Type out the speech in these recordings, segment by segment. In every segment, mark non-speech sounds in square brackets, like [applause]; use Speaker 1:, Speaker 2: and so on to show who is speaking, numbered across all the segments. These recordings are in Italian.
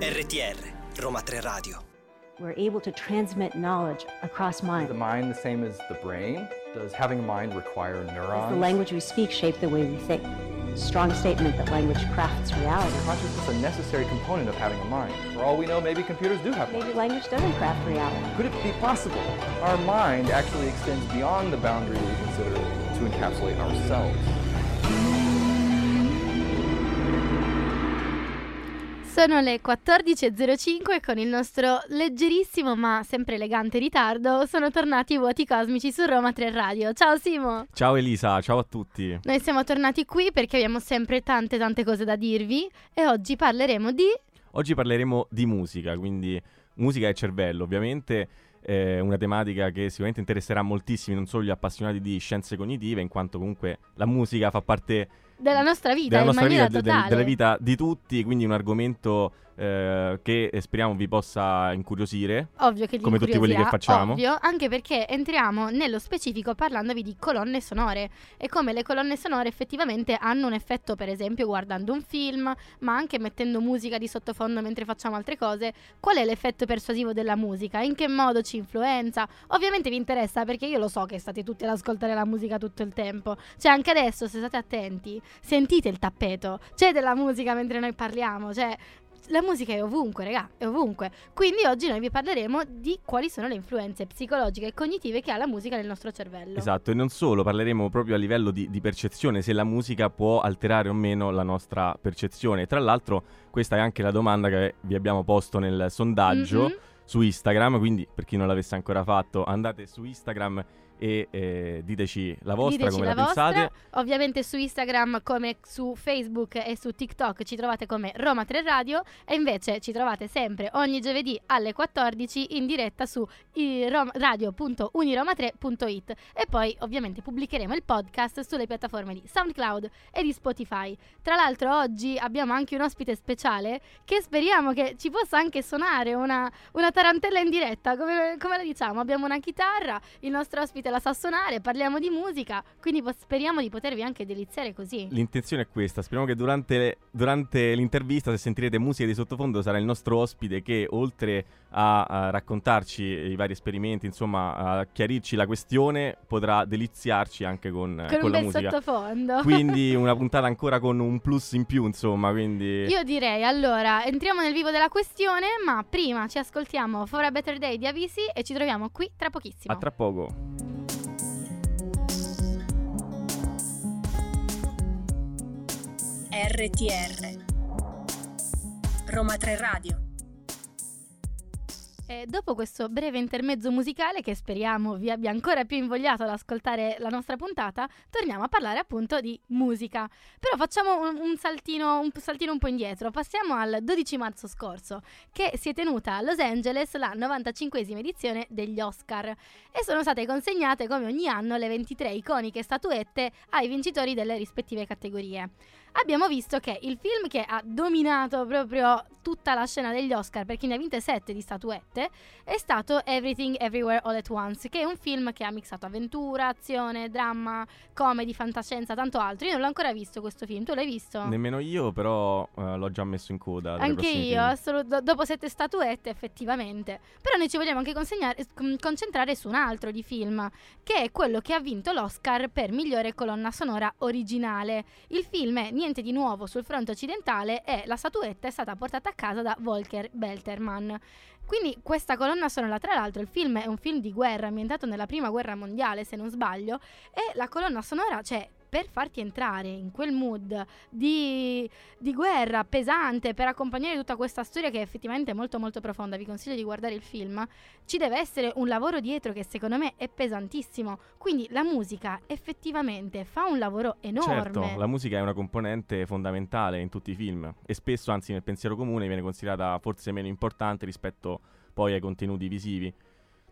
Speaker 1: RTR, Roma 3 Radio.
Speaker 2: We're able to transmit knowledge across
Speaker 3: Is the
Speaker 2: mind.
Speaker 3: mind the same as the brain? Does having a mind require
Speaker 2: Does
Speaker 3: neurons?
Speaker 2: the language we speak shape the way we think? Strong statement that language crafts reality.
Speaker 3: Consciousness a necessary component of having a mind. For all we know, maybe computers do have
Speaker 2: Maybe
Speaker 3: minds.
Speaker 2: language doesn't craft reality.
Speaker 3: Could it be possible our mind actually extends beyond the boundary we consider to encapsulate ourselves?
Speaker 4: Sono le 14.05 e con il nostro leggerissimo ma sempre elegante ritardo sono tornati i vuoti cosmici su Roma 3 Radio. Ciao Simo!
Speaker 5: Ciao Elisa, ciao a tutti.
Speaker 4: Noi siamo tornati qui perché abbiamo sempre tante tante cose da dirvi e oggi parleremo di...
Speaker 5: Oggi parleremo di musica, quindi musica e cervello, ovviamente è una tematica che sicuramente interesserà moltissimi, non solo gli appassionati di scienze cognitive, in quanto comunque la musica fa parte
Speaker 4: della nostra vita
Speaker 5: della
Speaker 4: in
Speaker 5: nostra
Speaker 4: maniera
Speaker 5: vita, de- della vita di tutti, quindi un argomento eh, che eh, speriamo vi possa incuriosire.
Speaker 4: Ovvio che
Speaker 5: Come tutti quelli che facciamo.
Speaker 4: Ovvio, anche perché entriamo nello specifico parlandovi di colonne sonore e come le colonne sonore effettivamente hanno un effetto, per esempio, guardando un film, ma anche mettendo musica di sottofondo mentre facciamo altre cose. Qual è l'effetto persuasivo della musica? In che modo ci influenza? Ovviamente vi interessa perché io lo so che state tutti ad ascoltare la musica tutto il tempo. Cioè, anche adesso, se state attenti, sentite il tappeto. C'è della musica mentre noi parliamo, cioè la musica è ovunque, raga, è ovunque. Quindi oggi noi vi parleremo di quali sono le influenze psicologiche e cognitive che ha la musica nel nostro cervello.
Speaker 5: Esatto, e non solo, parleremo proprio a livello di, di percezione, se la musica può alterare o meno la nostra percezione. Tra l'altro, questa è anche la domanda che vi abbiamo posto nel sondaggio
Speaker 4: Mhm.
Speaker 5: su Instagram, quindi per chi non l'avesse ancora fatto, andate su Instagram e eh, diteci la vostra,
Speaker 4: Diteci
Speaker 5: come
Speaker 4: la
Speaker 5: la, pensate.
Speaker 4: vostra. Ovviamente su Instagram come su Facebook e su TikTok ci trovate come Roma 3 Radio e invece ci trovate sempre ogni giovedì alle 14 in diretta su i- rom- radio.uniroma3.it e poi ovviamente pubblicheremo il podcast sulle piattaforme di SoundCloud e di Spotify. Tra l'altro oggi abbiamo anche un ospite speciale che speriamo che ci possa anche suonare una, una tarantella in diretta, come, come la diciamo, abbiamo una chitarra, il nostro ospite la sa suonare, parliamo di musica, quindi po- speriamo di potervi anche deliziare così.
Speaker 5: L'intenzione è questa, speriamo che durante, durante l'intervista, se sentirete musica di sottofondo, sarà il nostro ospite che oltre a, a raccontarci i vari esperimenti, insomma, a chiarirci la questione, potrà deliziarci anche con,
Speaker 4: Con,
Speaker 5: con
Speaker 4: un
Speaker 5: la musica.
Speaker 4: sottofondo. [laughs]
Speaker 5: Quindi una puntata ancora con un plus in più, insomma, quindi...
Speaker 4: Io direi allora entriamo nel vivo della questione, ma prima ci ascoltiamo For a Better Day di Avisi e ci troviamo qui tra pochissimo.
Speaker 5: A tra poco.
Speaker 6: RTR Roma 3 Radio
Speaker 4: E dopo questo breve intermezzo musicale che speriamo vi abbia ancora più invogliato ad ascoltare la nostra puntata, torniamo a parlare appunto di musica. Però facciamo un, un saltino, un saltino un po' indietro, passiamo al 12 marzo scorso, che si è tenuta a Los Angeles la 95esima edizione degli Oscar e sono state consegnate come ogni anno le 23 iconiche statuette ai vincitori delle rispettive categorie. Abbiamo visto che il film che ha dominato proprio tutta la scena degli Oscar, perché ne ha vinte 7 di statuette, è stato Everything Everywhere All at Once, che è un film che ha mixato avventura, azione, dramma, comedy, fantascienza, tanto altro. Io non l'ho ancora visto questo film, tu l'hai visto?
Speaker 5: Nemmeno io, però eh, l'ho già messo in coda.
Speaker 4: Anche io,
Speaker 5: film.
Speaker 4: assolu- do- dopo sette statuette, effettivamente. Però noi ci vogliamo anche concentrare su un altro di film, che è quello che ha vinto l'Oscar per migliore colonna sonora originale. Il film è niente di nuovo sul fronte occidentale e la statuetta è stata portata a casa da Volker Belterman. Quindi questa colonna sonora, tra l'altro il film è un film di guerra ambientato nella prima guerra mondiale, se non sbaglio, e la colonna sonora, cioè per farti entrare in quel mood di, di guerra pesante, per accompagnare tutta questa storia che è effettivamente molto molto profonda, vi consiglio di guardare il film, ci deve essere un lavoro dietro che secondo me è pesantissimo. Quindi la musica effettivamente fa un lavoro enorme.
Speaker 5: Certo, la musica è una componente fondamentale in tutti i film e spesso, anzi nel pensiero comune, viene considerata forse meno importante rispetto poi ai contenuti visivi.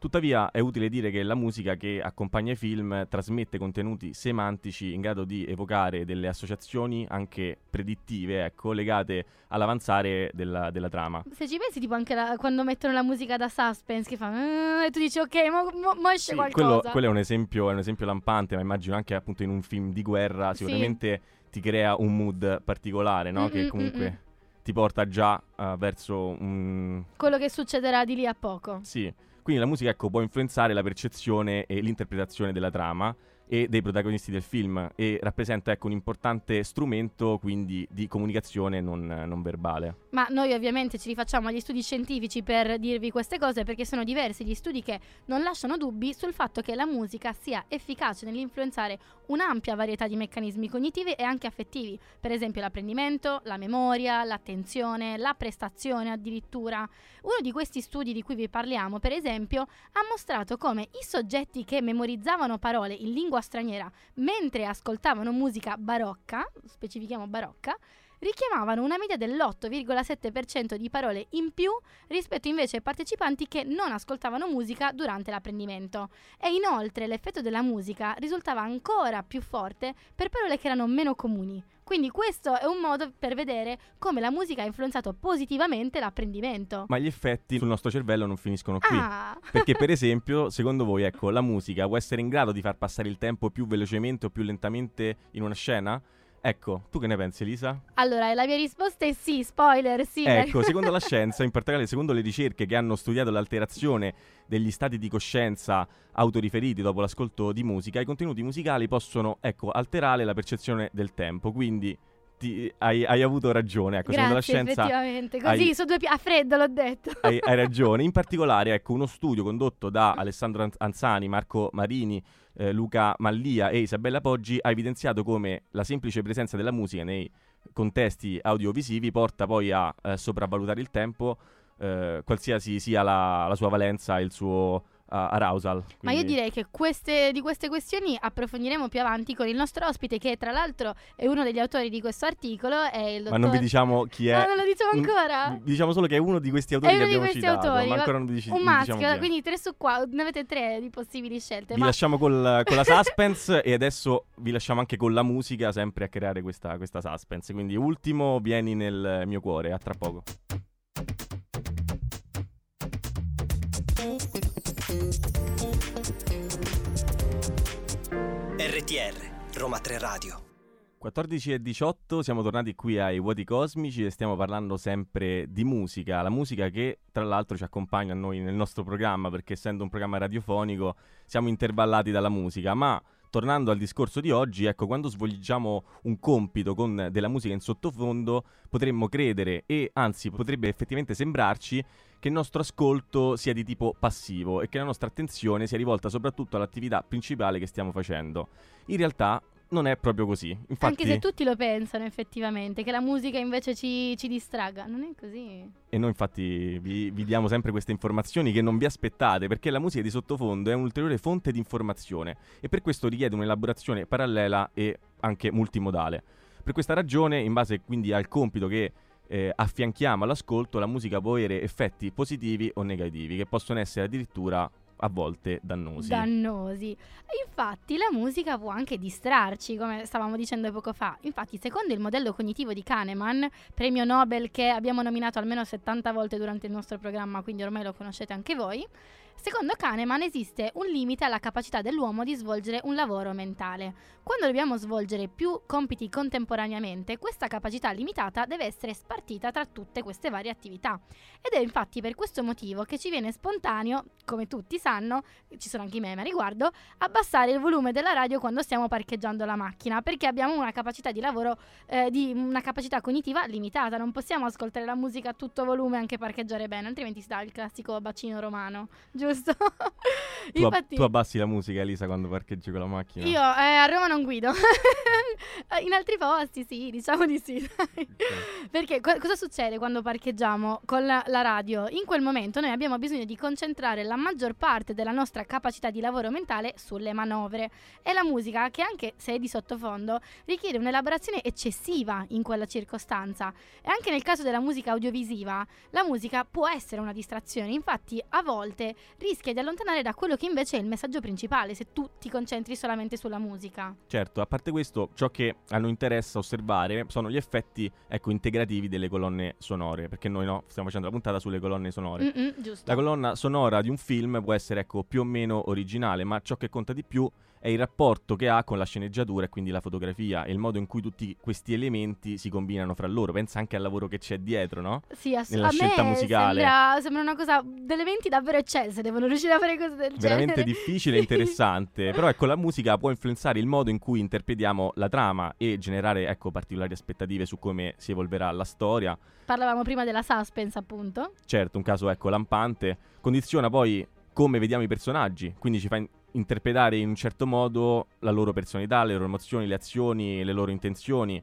Speaker 5: Tuttavia è utile dire che la musica che accompagna i film trasmette contenuti semantici in grado di evocare delle associazioni anche predittive, ecco, legate all'avanzare della, della trama.
Speaker 4: Se ci pensi, tipo anche la- quando mettono la musica da suspense, che fa "Ah", e tu dici ok, mo, mo- mo esce
Speaker 5: Sì,
Speaker 4: qualcosa.
Speaker 5: quello, quello è, un esempio, è un esempio lampante, ma immagino anche appunto in un film di guerra
Speaker 4: Sì.
Speaker 5: sicuramente ti crea un mood particolare, no?
Speaker 4: Mm,
Speaker 5: che comunque
Speaker 4: mm, mm.
Speaker 5: ti porta già eh, verso un...
Speaker 4: Quello che succederà di lì a poco.
Speaker 5: Sì, quindi la musica ecco, può influenzare la percezione e l'interpretazione della trama e dei protagonisti del film e rappresenta ecco, un importante strumento quindi di comunicazione non, non verbale.
Speaker 4: Ma noi ovviamente ci rifacciamo agli studi scientifici per dirvi queste cose perché sono diversi gli studi che non lasciano dubbi sul fatto che la musica sia efficace nell'influenzare un'ampia varietà di meccanismi cognitivi e anche affettivi, per esempio l'apprendimento, la memoria, l'attenzione, la prestazione addirittura. Uno di questi studi di cui vi parliamo, per esempio, ha mostrato come i soggetti che memorizzavano parole in lingua straniera mentre ascoltavano musica barocca, specifichiamo barocca, richiamavano una media dell'8,7% di parole in più rispetto invece ai partecipanti che non ascoltavano musica durante l'apprendimento. E inoltre l'effetto della musica risultava ancora più forte per parole che erano meno comuni. Quindi questo è un modo per vedere come la musica ha influenzato positivamente l'apprendimento.
Speaker 5: Ma gli effetti sul nostro cervello non finiscono qui.
Speaker 4: Ah, [laughs]
Speaker 5: Perché per esempio, secondo voi, ecco, la musica può essere in grado di far passare il tempo più velocemente o più lentamente in una scena? Ecco, tu che ne pensi Elisa?
Speaker 4: allora la mia risposta è sì, spoiler, sì.
Speaker 5: Ecco, secondo la [laughs] scienza, in particolare secondo le ricerche che hanno studiato l'alterazione degli stati di coscienza autoriferiti dopo l'ascolto di musica, i contenuti musicali possono, ecco, alterare la percezione del tempo, quindi ti- hai, hai avuto ragione, ecco, secondo la
Speaker 4: Grazie,
Speaker 5: scienza
Speaker 4: effettivamente. Così
Speaker 5: hai-
Speaker 4: su due piedi, a freddo l'ho detto. [laughs]
Speaker 5: hai, hai ragione. In [laughs] particolare, ecco, uno studio condotto da Alessandro An- Anzani, Marco Marini, eh, Luca Mallia e Isabella Poggi ha evidenziato come la semplice presenza della musica nei contesti audiovisivi porta poi a eh, sopravvalutare il tempo, eh, qualsiasi sia la, la sua valenza e il suo uh, arousal.
Speaker 4: Ma io
Speaker 5: Quindi-
Speaker 4: direi che queste, di queste questioni approfondiremo più avanti con il nostro ospite, che tra l'altro è uno degli autori di questo articolo. È il dottor...
Speaker 5: Ma non vi diciamo chi è.
Speaker 4: Ah, non lo diciamo
Speaker 5: Mm,
Speaker 4: ancora?
Speaker 5: vi Diciamo solo che è uno di questi autori
Speaker 4: È uno
Speaker 5: che
Speaker 4: di
Speaker 5: abbiamo
Speaker 4: questi
Speaker 5: citato,
Speaker 4: autori.
Speaker 5: ma ancora non vi dici-
Speaker 4: un
Speaker 5: non
Speaker 4: maschio,
Speaker 5: diciamo
Speaker 4: quindi tre su qua, ne avete tre di possibili scelte.
Speaker 5: Vi
Speaker 4: ma
Speaker 5: lasciamo col- con la [laughs] suspense e adesso vi lasciamo anche con la musica, sempre a creare questa, questa suspense. Quindi, ultimo, vieni nel mio cuore. A tra poco.
Speaker 1: RTR, Roma 3 Radio.
Speaker 5: 14 e 18, siamo tornati qui ai Vuoti Cosmici e stiamo parlando sempre di musica. La musica che, tra l'altro, ci accompagna a noi nel nostro programma, perché essendo un programma radiofonico siamo intervallati dalla musica. Ma tornando al discorso di oggi, ecco, quando svolgiamo un compito con della musica in sottofondo, potremmo credere e anzi potrebbe effettivamente sembrarci che il nostro ascolto sia di tipo passivo e che la nostra attenzione sia rivolta soprattutto all'attività principale che stiamo facendo. In realtà non è proprio così. Infatti,
Speaker 4: Anche se tutti lo pensano effettivamente, che la musica invece ci, ci distragga. Non è così.
Speaker 5: E noi infatti vi, vi diamo sempre queste informazioni che non vi aspettate perché la musica di sottofondo è un'ulteriore fonte di informazione e per questo richiede un'elaborazione parallela e anche multimodale. Per questa ragione, in base quindi al compito che eh, affianchiamo all'ascolto, la musica può avere effetti positivi o negativi che possono essere addirittura a volte dannosi.
Speaker 4: dannosi. Infatti la musica può anche distrarci, come stavamo dicendo poco fa. Infatti, secondo il modello cognitivo di Kahneman, premio Nobel che abbiamo nominato almeno 70 volte durante il nostro programma, quindi ormai lo conoscete anche voi, secondo Kahneman esiste un limite alla capacità dell'uomo di svolgere un lavoro mentale. Quando dobbiamo svolgere più compiti contemporaneamente, questa capacità limitata deve essere spartita tra tutte queste varie attività. Ed è infatti per questo motivo che ci viene spontaneo, come tutti sanno, ci sono anche i meme a riguardo, abbassare il volume della radio quando stiamo parcheggiando la macchina, perché abbiamo una capacità di lavoro, eh, di una capacità cognitiva limitata, non possiamo ascoltare la musica a tutto volume e anche parcheggiare bene, altrimenti si dà il classico bacino romano, giusto? [laughs]
Speaker 5: Tu, ab- tu abbassi la musica, Elisa, quando parcheggi con la macchina?
Speaker 4: io eh, a Roma non guido. [laughs] In altri posti sì, diciamo di sì. [laughs] dai. Perché co- cosa succede quando parcheggiamo con la, la radio? In quel momento noi abbiamo bisogno di concentrare la maggior parte della nostra capacità di lavoro mentale sulle manovre e la musica, che anche se è di sottofondo, richiede un'elaborazione eccessiva in quella circostanza. E anche nel caso della musica audiovisiva, la musica può essere una distrazione, infatti a volte rischia di allontanare da quello che invece è il messaggio principale se tu ti concentri solamente sulla musica.
Speaker 5: Certo, a parte questo, ciò che a noi interessa osservare sono gli effetti ecco, integrativi delle colonne sonore, perché noi no, stiamo facendo la puntata sulle colonne sonore.
Speaker 4: Mm-mm.
Speaker 5: La colonna sonora di un film può essere ecco, più o meno originale, ma ciò che conta di più è il rapporto che ha con la sceneggiatura e quindi la fotografia e il modo in cui tutti questi elementi si combinano fra loro. Pensa anche al lavoro che c'è dietro, no?
Speaker 4: Sì, ass-
Speaker 5: nella scelta musicale.
Speaker 4: Sembra, sembra una cosa. delle menti davvero eccelse. Devono riuscire a fare cose del
Speaker 5: Veramente
Speaker 4: genere.
Speaker 5: difficile e [laughs] interessante, però ecco la musica può influenzare il modo in cui interpretiamo la trama e generare ecco particolari aspettative su come si evolverà la storia.
Speaker 4: Parlavamo prima della suspense, appunto.
Speaker 5: Certo, un caso ecco lampante condiziona poi come vediamo i personaggi, quindi ci fa in- interpretare in un certo modo la loro personalità, le loro emozioni, le azioni, le loro intenzioni.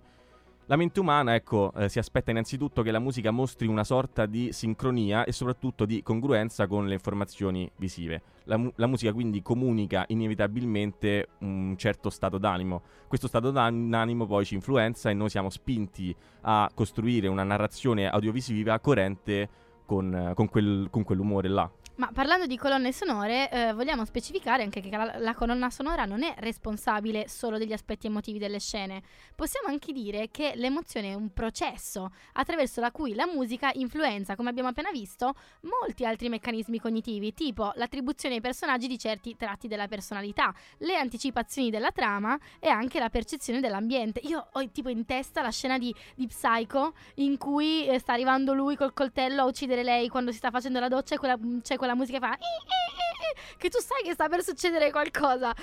Speaker 5: La mente umana, ecco, eh, si aspetta innanzitutto che la musica mostri una sorta di sincronia e soprattutto di congruenza con le informazioni visive. La, mu- la musica quindi comunica inevitabilmente un certo stato d'animo. Questo stato d'animo poi ci influenza e noi siamo spinti a costruire una narrazione audiovisiva coerente con, con quel- con quell'umore là.
Speaker 4: Ma parlando di colonne sonore, eh, vogliamo specificare anche che la, la colonna sonora non è responsabile solo degli aspetti emotivi delle scene. Possiamo anche dire che l'emozione è un processo attraverso la cui la musica influenza, come abbiamo appena visto, molti altri meccanismi cognitivi, tipo l'attribuzione ai personaggi di certi tratti della personalità, le anticipazioni della trama e anche la percezione dell'ambiente. Io ho tipo in testa la scena di, di Psycho in cui eh, sta arrivando lui col coltello a uccidere lei quando si sta facendo la doccia e quella- c'è quella musica che fa "Eh, eh, eh, eh", che tu sai che sta per succedere qualcosa.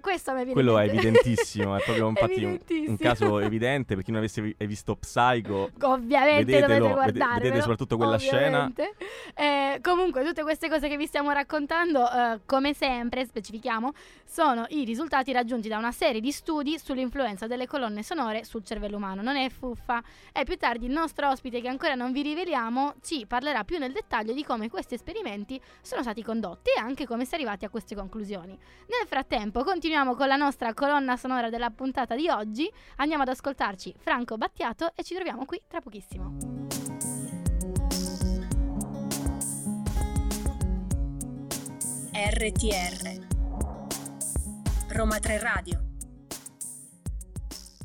Speaker 4: Questo me viene
Speaker 5: Quello è evidentissimo, è proprio infatti [laughs] un, un caso evidente per chi non avesse vi- visto Psycho. [laughs]
Speaker 4: Ovviamente
Speaker 5: Vedetelo,
Speaker 4: dovete guardare.
Speaker 5: vedete soprattutto quella scena.
Speaker 4: Eh, comunque, tutte queste cose che vi stiamo raccontando, eh, come sempre, specifichiamo, sono i risultati raggiunti da una serie di studi sull'influenza delle colonne sonore sul cervello umano. Non è fuffa. E più tardi il nostro ospite, che ancora non vi riveliamo, ci parlerà più nel dettaglio di come questi esperimenti sono stati condotti e anche come si è arrivati a queste conclusioni. Nel frattempo, continuiamo con la nostra colonna sonora della puntata di oggi. Andiamo ad ascoltarci Franco Battiato e ci troviamo qui tra pochissimo.
Speaker 6: RTR Roma 3 Radio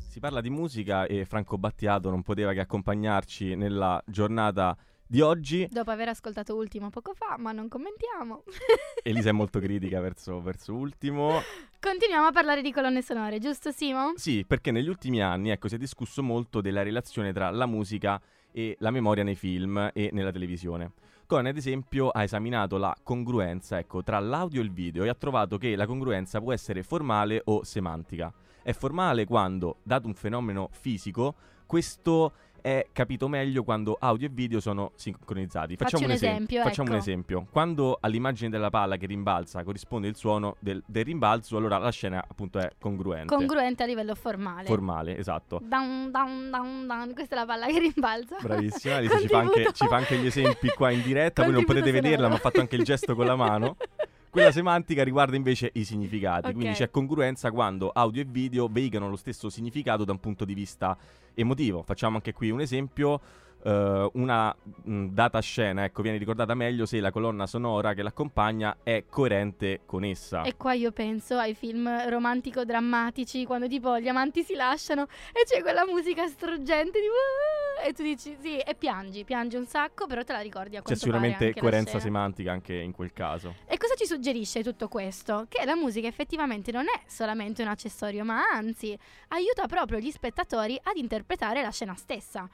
Speaker 5: Si parla di musica e Franco Battiato non poteva che accompagnarci nella giornata di oggi.
Speaker 4: Dopo aver ascoltato Ultimo poco fa, ma non commentiamo. [laughs]
Speaker 5: Elisa è molto critica verso, verso Ultimo.
Speaker 4: Continuiamo a parlare di colonne sonore, giusto Simo?
Speaker 5: Sì, perché negli ultimi anni ecco, si è discusso molto della relazione tra la musica e la memoria nei film e nella televisione. Con ad esempio ha esaminato la congruenza ecco, tra l'audio e il video e ha trovato che la congruenza può essere formale o semantica. È formale quando, dato un fenomeno fisico, questo è capito meglio quando audio e video sono sincronizzati.
Speaker 4: Facci
Speaker 5: Facciamo
Speaker 4: un
Speaker 5: esem-
Speaker 4: esempio,
Speaker 5: Facciamo un
Speaker 4: ecco.
Speaker 5: esempio. Quando all'immagine della palla che rimbalza corrisponde il suono del, del rimbalzo, allora la scena appunto è congruente.
Speaker 4: Congruente a livello formale.
Speaker 5: Formale, esatto.
Speaker 4: Down, down, down, down. Questa è la palla che rimbalza.
Speaker 5: Bravissima, [laughs] Alice ci fa, anche, ci fa anche gli esempi qua in diretta, voi non potete vederla, ma ha fatto anche il gesto con la mano. [laughs] Quella semantica riguarda invece i significati,
Speaker 4: Ok.
Speaker 5: quindi c'è congruenza quando audio e video veicano lo stesso significato da un punto di vista emotivo. Facciamo anche qui un esempio. Eh, una mh, data scena, ecco, viene ricordata meglio se la colonna sonora che l'accompagna è coerente con essa.
Speaker 4: E qua io penso ai film romantico-drammatici, quando tipo gli amanti si lasciano e c'è quella musica struggente. "Uh", E tu dici sì, e piangi, piangi un sacco, però te la ricordi a
Speaker 5: C'è
Speaker 4: quanto
Speaker 5: sicuramente
Speaker 4: anche la
Speaker 5: coerenza semantica anche in quel caso.
Speaker 4: E cosa ci suggerisce tutto questo? Che la musica effettivamente non è solamente un accessorio, ma anzi aiuta proprio gli spettatori ad interpretare la scena stessa.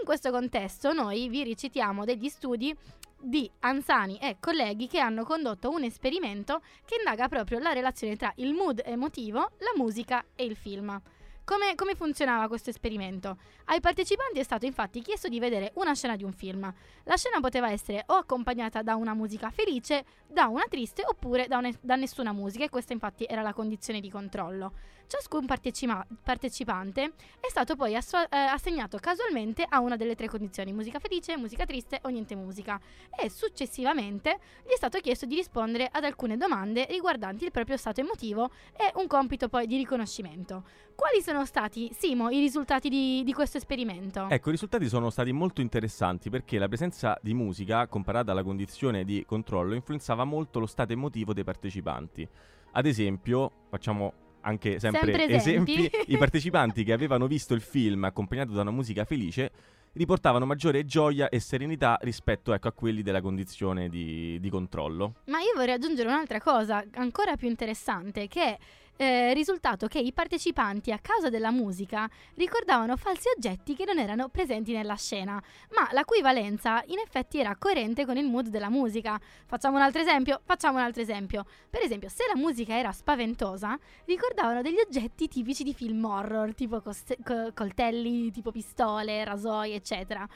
Speaker 4: In questo contesto noi vi recitiamo degli studi di Anzani e colleghi che hanno condotto un esperimento che indaga proprio la relazione tra il mood emotivo, la musica e il film. Come, come funzionava questo esperimento? Ai partecipanti è stato infatti chiesto di vedere una scena di un film. La scena poteva essere o accompagnata da una musica felice, da una triste oppure da, une- da nessuna musica e questa infatti era la condizione di controllo. Ciascun partecima- partecipante è stato poi asso- eh, assegnato casualmente a una delle tre condizioni, musica felice, musica triste o niente musica, e successivamente gli è stato chiesto di rispondere ad alcune domande riguardanti il proprio stato emotivo e un compito poi di riconoscimento. Quali sono stati, Simo, i risultati di, di questo esperimento?
Speaker 5: Ecco, i risultati sono stati molto interessanti perché la presenza di musica, comparata alla condizione di controllo, influenzava molto lo stato emotivo dei partecipanti. Ad esempio, facciamo anche sempre,
Speaker 4: Sempre esempi. [laughs]
Speaker 5: i partecipanti che avevano visto il film accompagnato da una musica felice riportavano maggiore gioia e serenità rispetto ecco, a quelli della condizione di, di controllo.
Speaker 4: Ma io vorrei aggiungere un'altra cosa ancora più interessante, che è eh, risultato che i partecipanti, a causa della musica, ricordavano falsi oggetti che non erano presenti nella scena, ma la cui valenza in effetti era coerente con il mood della musica. Facciamo un altro esempio? Facciamo un altro esempio. Per esempio, se la musica era spaventosa, ricordavano degli oggetti tipici di film horror, tipo coste- co- coltelli, tipo pistole, rasoi, eccetera.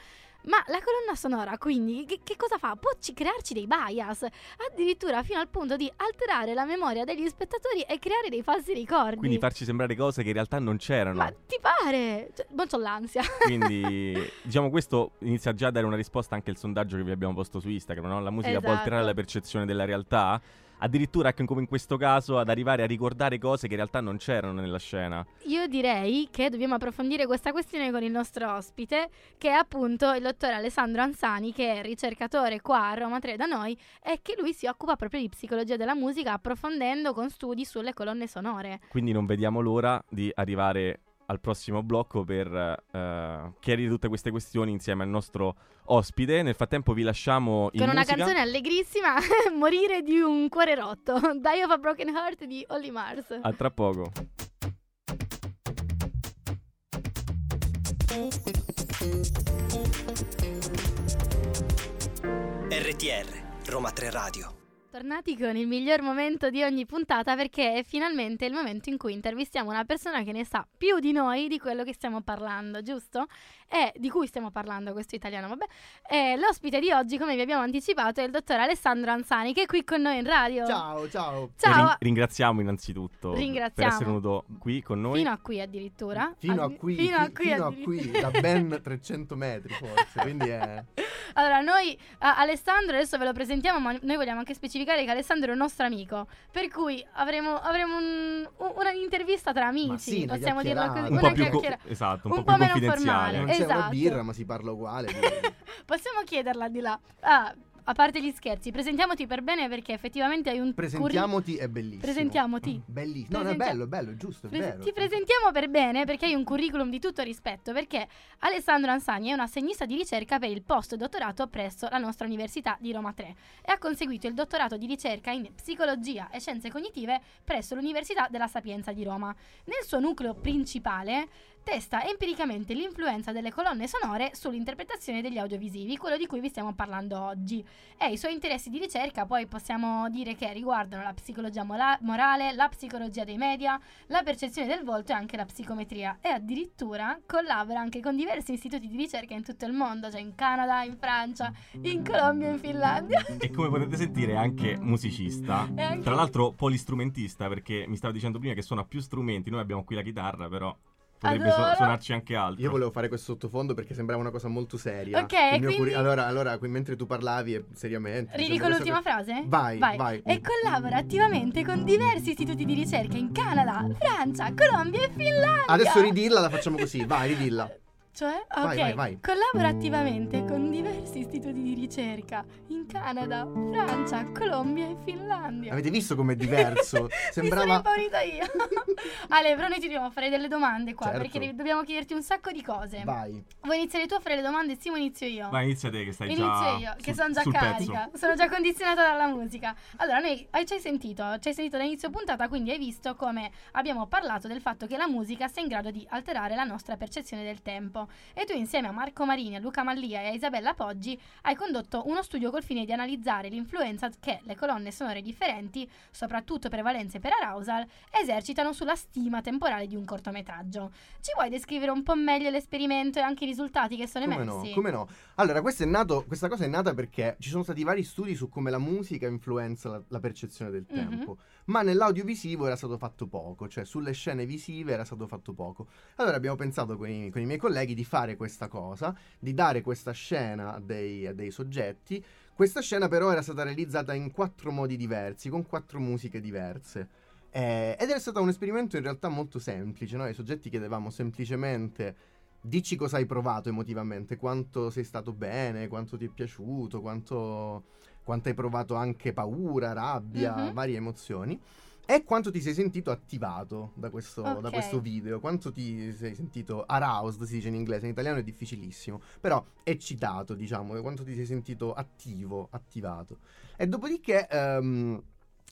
Speaker 4: Ma la colonna sonora, quindi, che, che cosa fa? Può ci- crearci dei bias, addirittura fino al punto di alterare la memoria degli spettatori e creare dei falsi ricordi.
Speaker 5: Quindi farci sembrare cose che in realtà non c'erano.
Speaker 4: Ma ti pare? Cioè, non c'ho l'ansia. [laughs]
Speaker 5: Quindi, diciamo, questo inizia già a dare una risposta anche al sondaggio che vi abbiamo posto su Instagram, no? La musica può
Speaker 4: Esatto.
Speaker 5: alterare la percezione della realtà. Addirittura, anche come in questo caso, ad arrivare a ricordare cose che in realtà non c'erano nella scena.
Speaker 4: Io direi che dobbiamo approfondire questa questione con il nostro ospite, che è appunto il dottor Alessandro Ansani, che è ricercatore qua a Roma 3 da noi e che lui si occupa proprio di psicologia della musica, approfondendo con studi sulle colonne sonore.
Speaker 5: Quindi non vediamo l'ora di arrivare al prossimo blocco per eh, chiarire tutte queste questioni insieme al nostro ospite. Nel frattempo vi lasciamo in
Speaker 4: con una
Speaker 5: musica.
Speaker 4: canzone allegrissima, [laughs] Morire di un cuore rotto, [laughs] Die of a Broken Heart di Holly Mars.
Speaker 5: A tra poco.
Speaker 1: RTR, Roma 3 Radio.
Speaker 4: Tornati con il miglior momento di ogni puntata perché è finalmente il momento in cui intervistiamo una persona che ne sa più di noi di quello che stiamo parlando, giusto? E di cui stiamo parlando, questo italiano, vabbè. E l'ospite di oggi, come vi abbiamo anticipato, è il dottor Alessandro Anzani che è qui con noi in radio.
Speaker 7: Ciao, ciao.
Speaker 4: Ciao.
Speaker 5: rin- ringraziamo innanzitutto
Speaker 4: Ringraziamo.
Speaker 5: per essere venuto qui con noi.
Speaker 4: Fino a qui addirittura.
Speaker 7: Fino a qui,
Speaker 4: Fino a qui.
Speaker 7: fino a qui, da [laughs] ben 300 metri forse, quindi è...
Speaker 4: Allora, noi, a- Alessandro, adesso ve lo presentiamo, ma noi vogliamo anche specificare che Alessandro è un nostro amico. Per cui avremo, avremo un- un- una intervista tra amici,
Speaker 7: sì,
Speaker 4: possiamo dirlo così.
Speaker 5: un
Speaker 4: una
Speaker 5: po' più co- esatto, un,
Speaker 4: un
Speaker 5: po'
Speaker 4: po'
Speaker 5: più
Speaker 4: meno
Speaker 5: confidenziale.
Speaker 7: Non
Speaker 4: formale.
Speaker 7: c'è una
Speaker 4: Esatto.
Speaker 7: birra, ma si parla uguale. [laughs]
Speaker 4: Possiamo chiederla di là. Ah, a parte gli scherzi, presentiamoti per bene perché effettivamente hai un curri-
Speaker 7: Presentiamoti è bellissimo.
Speaker 4: Presentiamoti.
Speaker 7: Bellissimo. No, no, è bello, è bello, è giusto, è
Speaker 4: Pres-
Speaker 7: vero.
Speaker 4: ti presentiamo per bene perché hai un curriculum di tutto rispetto, perché Alessandro Ansani è un assegnista di ricerca per il post-dottorato presso la nostra Università di Roma 3 e ha conseguito il dottorato di ricerca in psicologia e scienze cognitive presso l'Università della Sapienza di Roma. Nel suo nucleo principale testa empiricamente l'influenza delle colonne sonore sull'interpretazione degli audiovisivi, quello di cui vi stiamo parlando oggi. E i suoi interessi di ricerca poi possiamo dire che riguardano la psicologia mola- morale, la psicologia dei media, la percezione del volto e anche la psicometria e addirittura collabora anche con diversi istituti di ricerca in tutto il mondo, cioè in Canada, in Francia, in Colombia in Finlandia.
Speaker 5: E come potete sentire è anche musicista. [laughs]
Speaker 4: Anche-
Speaker 5: Tra l'altro polistrumentista perché mi stavo dicendo prima che suona più strumenti, noi abbiamo qui la chitarra però potrebbe
Speaker 4: Adoro.
Speaker 5: suonarci anche altro.
Speaker 7: Io volevo fare questo sottofondo perché sembrava una cosa molto seria.
Speaker 4: Ok, quindi-
Speaker 7: Allora, allora, qui mentre tu parlavi, e seriamente.
Speaker 4: Ridico
Speaker 7: diciamo
Speaker 4: l'ultima
Speaker 7: questa
Speaker 4: frase?
Speaker 7: Vai, vai.
Speaker 4: E collabora attivamente con diversi istituti di ricerca in Canada, Francia, Colombia e Finlandia.
Speaker 7: Adesso ridilla, la facciamo così. Vai, ridilla. [laughs]
Speaker 4: Cioè, ok,
Speaker 7: Vai, vai, vai.
Speaker 4: collabora attivamente con diversi istituti di ricerca in Canada, Francia, Colombia e Finlandia.
Speaker 7: Avete visto com'è diverso? [laughs]
Speaker 4: Mi sono
Speaker 7: Sembrava.
Speaker 4: impaurita io. [laughs] Ale, però noi ti dobbiamo fare delle domande qua
Speaker 7: Certo.
Speaker 4: perché dobbiamo chiederti un sacco di cose.
Speaker 7: Vai.
Speaker 4: Vuoi iniziare tu a fare le domande? Simo, inizio io.
Speaker 5: Vai, inizia te che stai
Speaker 4: Inizio
Speaker 5: già
Speaker 4: io, che
Speaker 5: sul-
Speaker 4: sono già carica,
Speaker 5: pezzo.
Speaker 4: sono già condizionata dalla musica. Allora, noi hai, ci hai sentito, ci hai sentito da inizio puntata, quindi hai visto come abbiamo parlato del fatto che la musica sia in grado di alterare la nostra percezione del tempo. E tu insieme a Marco Marini, a Luca Mallia e a Isabella Poggi hai condotto uno studio col fine di analizzare l'influenza che le colonne sonore differenti, soprattutto prevalenze per arousal, esercitano sulla stima temporale di un cortometraggio. Ci vuoi descrivere un po' meglio l'esperimento e anche i risultati che sono
Speaker 7: Come no,
Speaker 4: emersi?
Speaker 7: come no? Allora, questo è nato, questa cosa è nata perché ci sono stati vari studi su come la musica influenza la, la percezione del
Speaker 4: Mhm.
Speaker 7: tempo, ma nell'audiovisivo era stato fatto poco, cioè sulle scene visive era stato fatto poco. Allora abbiamo pensato con i, con i miei colleghi di fare questa cosa, di dare questa scena a dei, a dei soggetti. Questa scena però era stata realizzata in quattro modi diversi, con quattro musiche diverse. Eh, ed era stato un esperimento in realtà molto semplice. Noi ai soggetti chiedevamo semplicemente dici cosa hai provato emotivamente, quanto sei stato bene, quanto ti è piaciuto, quanto, quanto hai provato anche paura, rabbia,
Speaker 4: Mhm.
Speaker 7: varie emozioni. E quanto ti sei sentito attivato da questo, da
Speaker 4: Ok.
Speaker 7: questo video? Quanto ti sei sentito aroused, si dice in inglese, in italiano è difficilissimo, però eccitato, diciamo, quanto ti sei sentito attivo, attivato. E dopodiché ehm,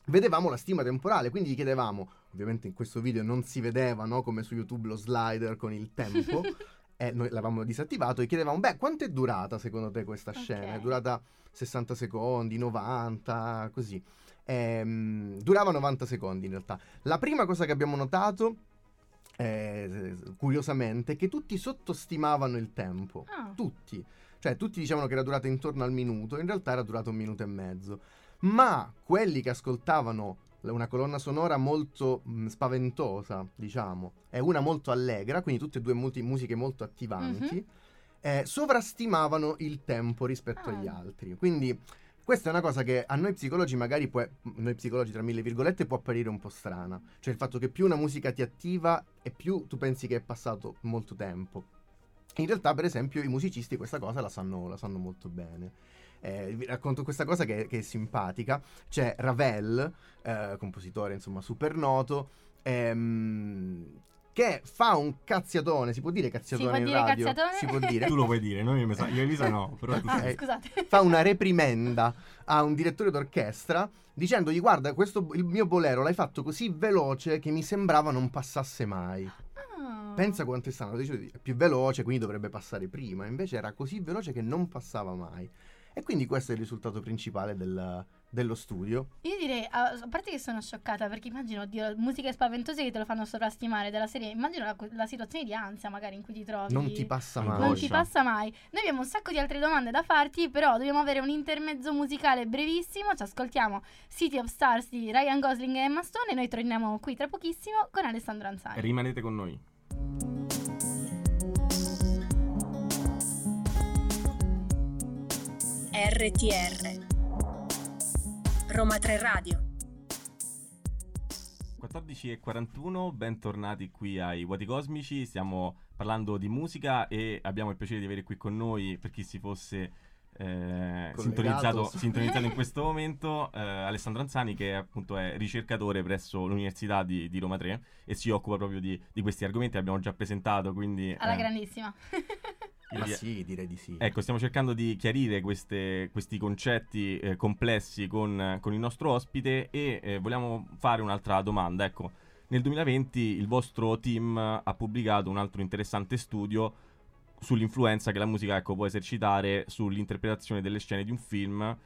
Speaker 7: vedevamo la stima temporale, quindi gli chiedevamo, ovviamente in questo video non si vedeva, no, come su YouTube lo slider con il tempo, [laughs] e noi l'avevamo disattivato e chiedevamo, beh, quanto è durata secondo te questa scena?
Speaker 4: Ok.
Speaker 7: È durata 60 secondi, 90, così. Ehm, durava 90 secondi in realtà. La prima cosa che abbiamo notato, eh, curiosamente, è che tutti sottostimavano il tempo.
Speaker 4: Ah.
Speaker 7: Tutti. Cioè, tutti dicevano che era durata intorno al minuto, in realtà era durata un minuto e mezzo. Ma quelli che ascoltavano una colonna sonora molto mh, spaventosa, diciamo, e una molto allegra, quindi tutte e due multi- musiche molto attivanti, eh, sovrastimavano il tempo rispetto
Speaker 4: Ah.
Speaker 7: agli altri. Quindi questa è una cosa che a noi psicologi magari può, noi psicologi tra mille virgolette può apparire un po' strana, cioè il fatto che più una musica ti attiva e più tu pensi che è passato molto tempo. In realtà, per esempio, i musicisti questa cosa la sanno, la sanno molto bene. Eh, vi racconto questa cosa che, che è simpatica. C'è Ravel, eh, compositore insomma super noto, ehm, che fa un cazziatone. Si può dire cazziatone
Speaker 4: può
Speaker 7: in
Speaker 4: dire
Speaker 7: radio?
Speaker 4: cazziatone?
Speaker 7: Si può dire.
Speaker 5: Tu lo puoi dire, noi mi sa- io e Elisa no, però tu
Speaker 4: Ah,
Speaker 7: Eh,
Speaker 4: scusate.
Speaker 7: fa una reprimenda a un direttore d'orchestra dicendogli guarda questo il mio bolero l'hai fatto così veloce che mi sembrava non passasse mai
Speaker 4: Ah.
Speaker 7: pensa quanto è stato dice, è più veloce quindi dovrebbe passare prima invece era così veloce che non passava mai e quindi questo è il risultato principale del- dello studio
Speaker 4: Io direi, a a parte che sono scioccata perché immagino, oddio, musiche spaventose che te lo fanno sovrastimare della serie, immagino la, la situazione di ansia magari in cui ti trovi.
Speaker 7: non ti passa mai
Speaker 4: Non ti passa mai. Noi abbiamo un sacco di altre domande da farti, però dobbiamo avere un intermezzo musicale brevissimo. Ci ascoltiamo City of Stars di Ryan Gosling e Emma Stone e noi torniamo qui tra pochissimo con Alessandro Anzani.
Speaker 5: rimanete con noi.
Speaker 6: RTR Roma 3 Radio.
Speaker 5: 14.41, bentornati qui ai Vuoti Cosmici, stiamo parlando di musica e abbiamo il piacere di avere qui con noi, per chi si fosse eh, sintonizzato, sintonizzato in questo momento, eh, Alessandro Anzani che appunto è ricercatore presso l'Università di, di Roma 3 e si occupa proprio di, di questi argomenti, l'abbiamo già presentato, quindi...
Speaker 4: Alla
Speaker 5: eh,
Speaker 4: grandissima. [laughs]
Speaker 7: ma
Speaker 5: quindi-
Speaker 7: sì direi di sì
Speaker 5: Ecco, stiamo cercando di chiarire queste- questi concetti eh, complessi con, con il nostro ospite e eh, vogliamo fare un'altra domanda. Ecco, nel 2020 il vostro team ha pubblicato un altro interessante studio sull'influenza che la musica ecco, può esercitare sull'interpretazione delle scene di un film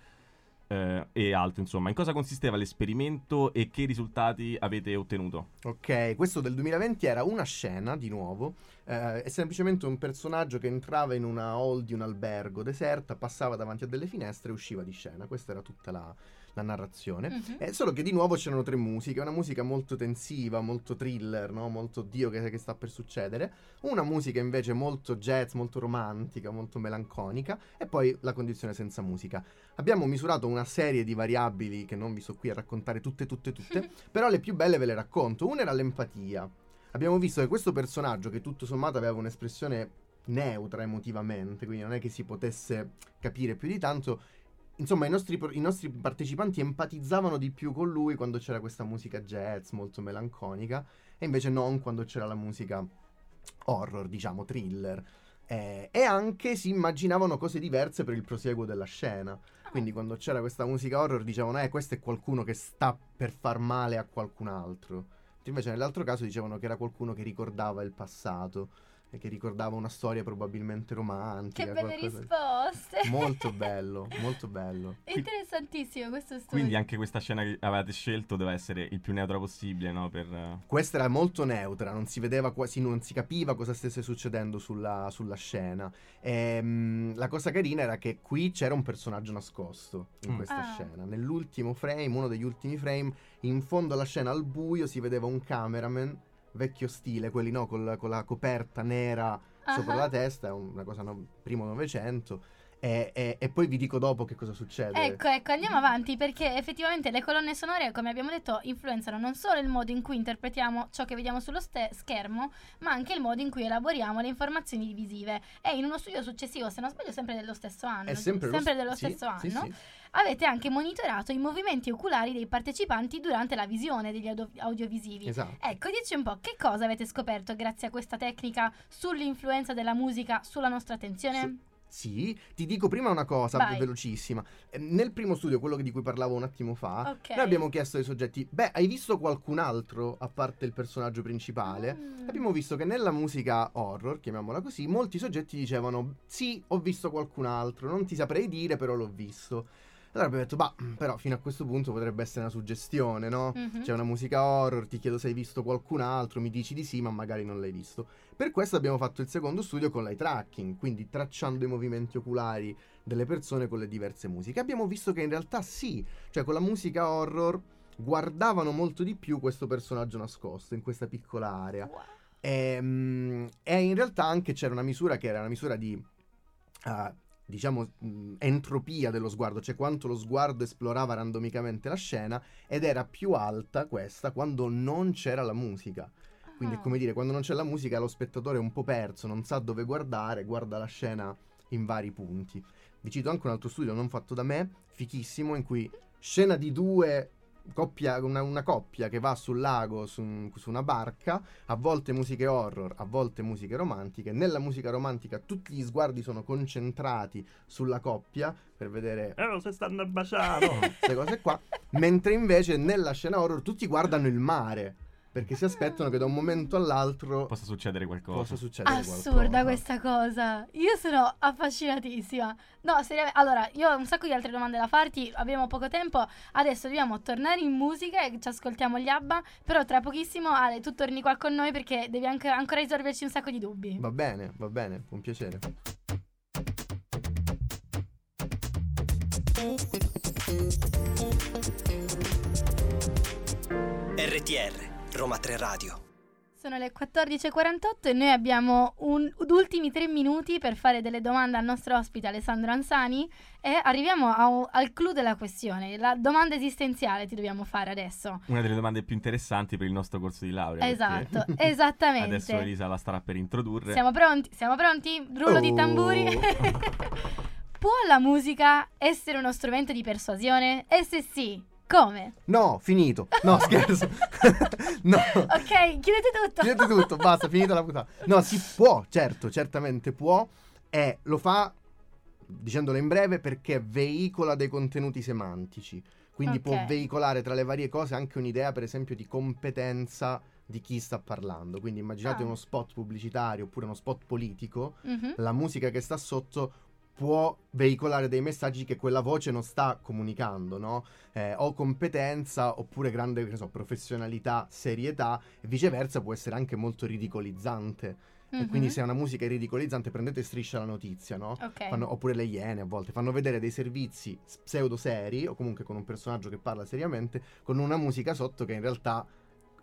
Speaker 5: eh, e altro, insomma. In cosa consisteva l'esperimento e che risultati avete ottenuto?
Speaker 7: Ok, questo del 2020 era una scena di nuovo. eh, è semplicemente un personaggio che entrava in una hall di un albergo deserta, passava davanti a delle finestre e usciva di scena. Questa era tutta la, la narrazione.
Speaker 4: Mhm.
Speaker 7: Eh, solo che di nuovo c'erano tre musiche, una musica molto tensiva, molto thriller, no? molto Dio che, che sta per succedere, una musica invece molto jazz, molto romantica, molto melanconica e poi la condizione senza musica. Abbiamo misurato una serie di variabili che non vi sto qui a raccontare tutte, tutte, tutte, [laughs] però le più belle ve le racconto. Una era l'empatia. Abbiamo visto che questo personaggio, che tutto sommato aveva un'espressione neutra emotivamente, quindi non è che si potesse capire più di tanto, insomma i nostri, i nostri partecipanti empatizzavano di più con lui quando c'era questa musica jazz molto melanconica e invece non quando c'era la musica horror, diciamo thriller. Eh, e anche si immaginavano cose diverse per il prosieguo della scena. Quindi quando c'era questa musica horror dicevano, eh, questo è qualcuno che sta per far male a qualcun altro. Invece nell'altro caso dicevano che era qualcuno che ricordava il passato che ricordava una storia probabilmente romantica.
Speaker 4: Che belle
Speaker 7: qualcosa-
Speaker 4: risposte. [laughs]
Speaker 7: Molto bello, [laughs] molto bello.
Speaker 4: Interessantissimo questo studio.
Speaker 5: Quindi anche questa scena che avevate scelto doveva essere il più neutra possibile, no? Per, eh,
Speaker 7: Questa era molto neutra, non si vedeva quasi, non si capiva cosa stesse succedendo sulla, sulla scena. Ehm, la cosa carina era che qui c'era un personaggio nascosto in
Speaker 5: Mm.
Speaker 7: questa
Speaker 4: Ah.
Speaker 7: scena. Nell'ultimo frame, uno degli ultimi frame, in fondo alla scena al buio si vedeva un cameraman vecchio stile, quelli no, col- con la coperta nera sopra
Speaker 4: Ah.
Speaker 7: la testa, è una cosa no, primo novecento. E, e- e poi vi dico dopo che cosa succede.
Speaker 4: Ecco, ecco, andiamo avanti perché effettivamente le colonne sonore, come abbiamo detto, influenzano non solo il modo in cui interpretiamo ciò che vediamo sullo ste- schermo, ma anche il modo in cui elaboriamo le informazioni visive. E in uno studio successivo, se non sbaglio, sempre dello stesso anno,
Speaker 7: È sempre, lo-
Speaker 4: dello
Speaker 7: sì,
Speaker 4: stesso
Speaker 7: sì,
Speaker 4: anno,
Speaker 7: sì.
Speaker 4: avete anche monitorato i movimenti oculari dei partecipanti durante la visione degli audio- audiovisivi.
Speaker 7: Esatto.
Speaker 4: Ecco, dici un po' che cosa avete scoperto grazie a questa tecnica sull'influenza della musica sulla nostra attenzione?
Speaker 7: Sì, ti dico prima una cosa
Speaker 4: Vai.
Speaker 7: velocissima. Eh, Nel primo studio, quello di cui parlavo un attimo fa,
Speaker 4: Ok.
Speaker 7: noi abbiamo chiesto ai soggetti: Beh, hai visto qualcun altro a parte il personaggio principale?
Speaker 4: Mm.
Speaker 7: Abbiamo visto che nella musica horror, chiamiamola così, molti soggetti dicevano: Sì, ho visto qualcun altro, non ti saprei dire, però l'ho visto. Allora abbiamo detto: Bah, però fino a questo punto potrebbe essere una suggestione, no?
Speaker 4: Mhm.
Speaker 7: C'è una musica horror, ti chiedo se hai visto qualcun altro, mi dici di sì, ma magari non l'hai visto. Per questo abbiamo fatto il secondo studio con l'eye tracking, quindi tracciando i movimenti oculari delle persone con le diverse musiche. Abbiamo visto che in realtà sì, cioè con la musica horror guardavano molto di più questo personaggio nascosto in questa piccola area.
Speaker 4: Wow.
Speaker 7: E, mm, e in realtà anche c'era una misura che era una misura di, ah, diciamo, mm, entropia dello sguardo, cioè quanto lo sguardo esplorava randomicamente la scena ed era più alta questa quando non c'era la musica. Quindi è
Speaker 4: Ah.
Speaker 7: come dire, quando non c'è la musica lo spettatore è un po' perso, non sa dove guardare, guarda la scena in vari punti. Vi cito anche un altro studio non fatto da me, fichissimo, in cui scena di due, coppia, una, una coppia che va sul lago su, su una barca, a volte musiche horror, a volte musiche romantiche. Nella musica romantica tutti gli sguardi sono concentrati sulla coppia per vedere
Speaker 8: Eh, se stanno a baciare. [laughs]
Speaker 7: queste cose qua, mentre invece nella scena horror tutti guardano il mare. Perché si aspettano che da un momento all'altro
Speaker 5: Possa succedere qualcosa.
Speaker 7: possa succedere
Speaker 4: Assurda
Speaker 7: qualcosa.
Speaker 4: questa cosa. Io sono affascinatissima. No, seriamente. Allora, io ho un sacco di altre domande da farti. Abbiamo poco tempo. Adesso dobbiamo tornare in musica e ci ascoltiamo gli ABBA. Però tra pochissimo, Ale, tu torni qua con noi perché devi anche- ancora risolverci un sacco di dubbi.
Speaker 7: Va bene, va bene, un piacere.
Speaker 1: RTR, Roma 3 Radio.
Speaker 4: Sono le 14.48 e noi abbiamo un, ultimi tre minuti per fare delle domande al nostro ospite Alessandro Ansani e arriviamo a- al clou della questione. La domanda esistenziale ti dobbiamo fare adesso.
Speaker 5: Una delle domande più interessanti per il nostro corso di laurea.
Speaker 4: Esatto,
Speaker 5: perché [laughs]
Speaker 4: esattamente.
Speaker 5: Adesso Elisa la starà per introdurre.
Speaker 4: Siamo pronti? Siamo pronti? Rullo di
Speaker 7: Oh.
Speaker 4: tamburi. [laughs] Può la musica essere uno strumento di persuasione? E se sì, come?
Speaker 7: No, finito. No, [laughs] scherzo. [laughs] no.
Speaker 4: Ok, chiudete tutto.
Speaker 7: Chiudete tutto, basta, finita la puntata. No, si può, certo, certamente può. E lo fa, dicendolo in breve, perché veicola dei contenuti semantici. Quindi
Speaker 4: Ok.
Speaker 7: può veicolare tra le varie cose anche un'idea, per esempio, di competenza di chi sta parlando. Quindi immaginate
Speaker 4: Ah.
Speaker 7: uno spot pubblicitario oppure uno spot politico.
Speaker 4: Mhm.
Speaker 7: La musica che sta sotto può veicolare dei messaggi che quella voce non sta comunicando, no? Eh, o competenza oppure grande, so, professionalità, serietà, e viceversa può essere anche molto ridicolizzante. E quindi se è una musica ridicolizzante prendete striscia la notizia, no?
Speaker 4: Ok.
Speaker 7: Fanno- oppure le iene a volte fanno vedere dei servizi pseudo seri o comunque con un personaggio che parla seriamente con una musica sotto che in realtà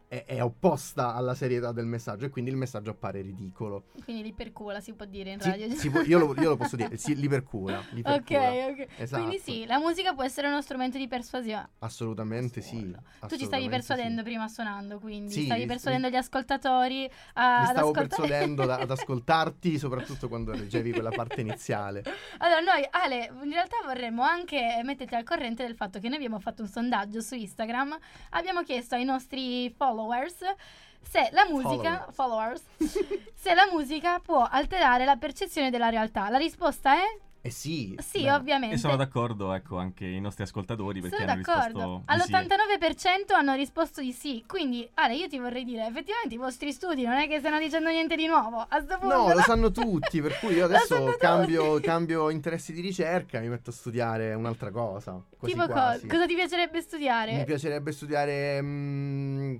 Speaker 7: è, è opposta alla serietà del messaggio e quindi il messaggio appare ridicolo.
Speaker 4: Quindi li percula, si può dire in
Speaker 7: Sì,
Speaker 4: radio.
Speaker 7: si può- io, lo, io lo posso dire, [laughs] sì, li percula. li
Speaker 4: Ok, ok.
Speaker 7: Esatto.
Speaker 4: Quindi sì, la musica può essere uno strumento di persuasione.
Speaker 7: Assolutamente sì.
Speaker 4: Tu ci stavi
Speaker 7: assolutamente
Speaker 4: persuadendo
Speaker 7: sì.
Speaker 4: prima suonando, quindi
Speaker 7: Sì,
Speaker 4: stavi
Speaker 7: sì.
Speaker 4: persuadendo gli ascoltatori a,
Speaker 7: Mi
Speaker 4: ad
Speaker 7: stavo
Speaker 4: ascoltare.
Speaker 7: persuadendo da- ad [laughs] ascoltarti, soprattutto quando leggevi quella parte iniziale.
Speaker 4: Allora, noi, Ale, in realtà vorremmo anche metterti al corrente del fatto che noi abbiamo fatto un sondaggio su Instagram. Abbiamo chiesto ai nostri followers se la musica, followers, [laughs] se la musica può alterare la percezione della realtà. La risposta è
Speaker 7: Eh sì.
Speaker 4: sì,
Speaker 7: beh,
Speaker 4: ovviamente.
Speaker 5: E sono d'accordo, ecco, anche i nostri ascoltatori perché
Speaker 4: Sono
Speaker 5: hanno
Speaker 4: d'accordo.
Speaker 5: risposto di sì.
Speaker 4: All'89% hanno risposto di sì. Quindi, Ale, io ti vorrei dire, effettivamente i vostri studi non è che stiano dicendo niente di nuovo. A sto punto,
Speaker 7: No, lo sanno tutti, per cui io [laughs] adesso cambio, cambio interessi di ricerca, mi metto a studiare un'altra cosa.
Speaker 4: Tipo co-
Speaker 7: quasi.
Speaker 4: cosa ti piacerebbe studiare?
Speaker 7: Mi piacerebbe studiare mm,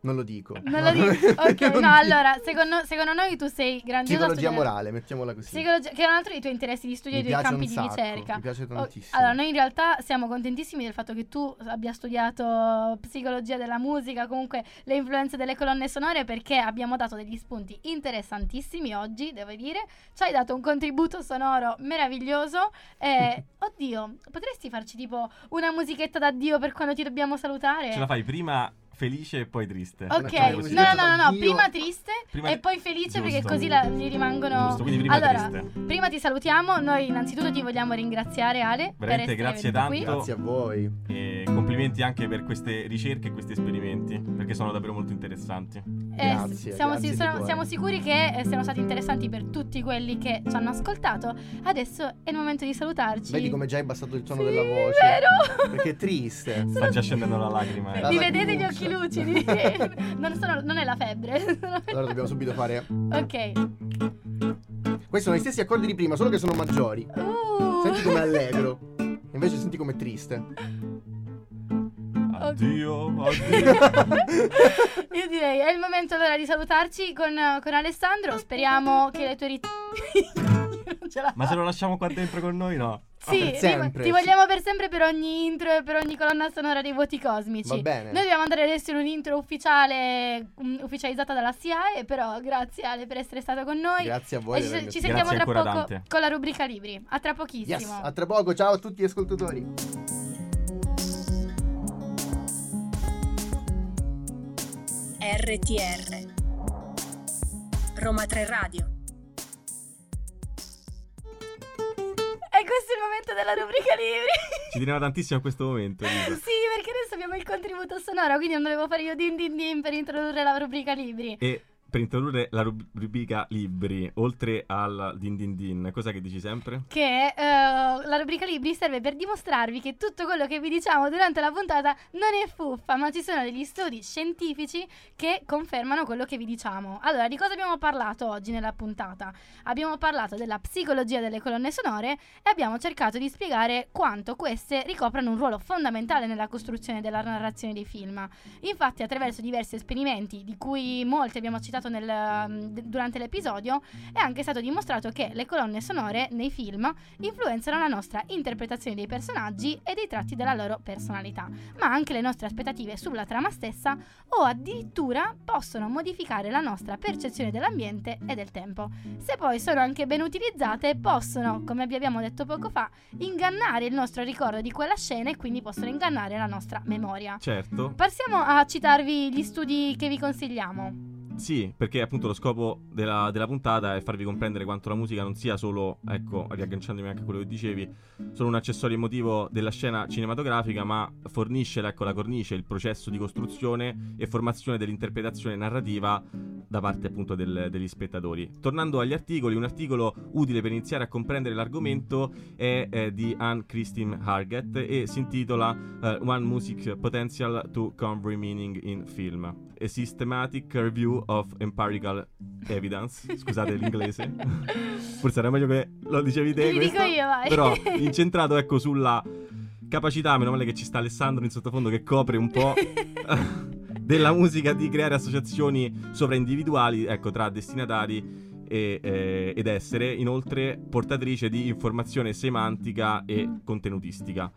Speaker 7: Non lo dico.
Speaker 4: Non lo dico. [laughs] Ok, no,
Speaker 7: dico.
Speaker 4: allora, secondo, secondo noi tu sei grandioso.
Speaker 7: Psicologia morale, mettiamola così.
Speaker 4: Psicologia, che è un altro dei tuoi interessi di studio e dei
Speaker 7: piace
Speaker 4: campi
Speaker 7: un
Speaker 4: di
Speaker 7: sacco,
Speaker 4: ricerca.
Speaker 7: mi piace tantissimo.
Speaker 4: allora, noi in realtà siamo contentissimi del fatto che tu abbia studiato psicologia della musica, comunque le influenze delle colonne sonore, perché abbiamo dato degli spunti interessantissimi oggi, devo dire. Ci hai dato un contributo sonoro meraviglioso. E, [laughs] oddio, potresti farci tipo una musichetta d'addio per quando ti dobbiamo salutare?
Speaker 5: Ce la fai prima felice e poi triste.
Speaker 4: Ok, no, no, no, no, prima triste
Speaker 5: Prima-
Speaker 4: e poi felice perché
Speaker 5: Giusto.
Speaker 4: così la- gli rimangono...
Speaker 5: Giusto, prima
Speaker 4: allora,
Speaker 5: triste.
Speaker 4: prima ti salutiamo, noi innanzitutto ti vogliamo ringraziare Ale
Speaker 5: Veramente grazie
Speaker 4: venuto qui.
Speaker 5: tanto.
Speaker 7: Grazie a voi.
Speaker 5: E complimenti anche per queste ricerche e questi esperimenti, perché sono davvero molto interessanti.
Speaker 4: Eh,
Speaker 7: Grazie,
Speaker 4: siamo,
Speaker 7: grazie
Speaker 4: si-
Speaker 7: di
Speaker 4: siamo- sicuri che eh, siano stati interessanti per tutti quelli che ci hanno ascoltato. Adesso è il momento di salutarci.
Speaker 7: Vedi come già hai abbassato il tono
Speaker 4: Sì,
Speaker 7: della voce?
Speaker 4: vero?
Speaker 7: Perché è triste.
Speaker 5: Sta già scendendo la lacrima. eh.
Speaker 7: La
Speaker 4: Mi vedete gli
Speaker 7: lagrimuccia.
Speaker 4: Occhi lucidi? [laughs] non, sono- non è la febbre.
Speaker 7: Allora dobbiamo subito fare.
Speaker 4: ok.
Speaker 7: Questi sono gli stessi accordi di prima, solo che sono maggiori.
Speaker 4: Uh.
Speaker 7: Senti come allegro. Invece senti come triste.
Speaker 5: Addio, addio. [laughs]
Speaker 4: Io direi è il momento allora di salutarci con, con Alessandro. Speriamo che le tue rit- [laughs] non ce la
Speaker 5: Ma se lo lasciamo qua dentro con noi, no?
Speaker 4: Sì, ti-
Speaker 7: sempre,
Speaker 4: ti
Speaker 7: sì.
Speaker 4: vogliamo per sempre per ogni intro e per ogni colonna sonora dei voti cosmici.
Speaker 7: Va bene.
Speaker 4: Noi dobbiamo andare adesso in un intro ufficiale, um, ufficializzata dalla SIAE, però grazie Ale per essere stato con noi.
Speaker 7: Grazie a voi.
Speaker 4: E ci, ci sentiamo
Speaker 5: Grazie
Speaker 4: tra poco
Speaker 5: Dante.
Speaker 4: con la rubrica libri. A tra pochissimo.
Speaker 7: Yes, a tra poco. Ciao a tutti gli ascoltatori.
Speaker 6: RTR Roma 3 Radio
Speaker 4: E questo è il momento della rubrica libri.
Speaker 5: Ci teneva tantissimo a questo momento, Elisa.
Speaker 4: sì, perché adesso abbiamo il contributo sonoro, quindi non dovevo fare io din din din per introdurre la rubrica libri.
Speaker 5: E per introdurre la rub- rubrica libri, oltre al din din din, cosa che dici sempre?
Speaker 4: che eh, la rubrica libri serve per dimostrarvi che tutto quello che vi diciamo durante la puntata non è fuffa, ma ci sono degli studi scientifici che confermano quello che vi diciamo. Allora, di cosa abbiamo parlato oggi nella puntata? Abbiamo parlato della psicologia delle colonne sonore e abbiamo cercato di spiegare quanto queste ricoprano un ruolo fondamentale nella costruzione della narrazione dei film. Infatti, attraverso diversi esperimenti, di cui molti abbiamo citato nel, mm, durante l'episodio, è anche stato dimostrato che le colonne sonore nei film influenzano la nostra interpretazione dei personaggi e dei tratti della loro personalità, ma anche le nostre aspettative sulla trama stessa o addirittura possono modificare la nostra percezione dell'ambiente e del tempo. Se poi sono anche ben utilizzate, possono, come vi abbiamo detto poco fa, ingannare il nostro ricordo di quella scena e quindi possono ingannare la nostra memoria.
Speaker 5: Certo,
Speaker 4: Passiamo a citarvi gli studi che vi consigliamo.
Speaker 5: Sì, perché appunto lo scopo della, della puntata è farvi comprendere quanto la musica non sia solo, ecco, riagganciandomi anche a quello che dicevi, solo un accessorio emotivo della scena cinematografica, ma fornisce ecco, la cornice, il processo di costruzione e formazione dell'interpretazione narrativa da parte appunto del- degli spettatori. Tornando agli articoli, un articolo utile per iniziare a comprendere l'argomento è eh, di Anne Christine Hargett e si intitola eh, One Music Potential to Convey Meaning in Film. A Systematic Review of Empirical Evidence. Scusate l'inglese. [laughs] Forse era meglio che lo dicevi te.
Speaker 4: Li dico io, vai.
Speaker 5: Però [laughs] incentrato ecco sulla capacità, meno male che ci sta Alessandro in sottofondo che copre un po' [laughs] della musica di creare associazioni sovraindividuali, ecco, tra destinatari e, eh, ed essere inoltre portatrice di informazione semantica e contenutistica.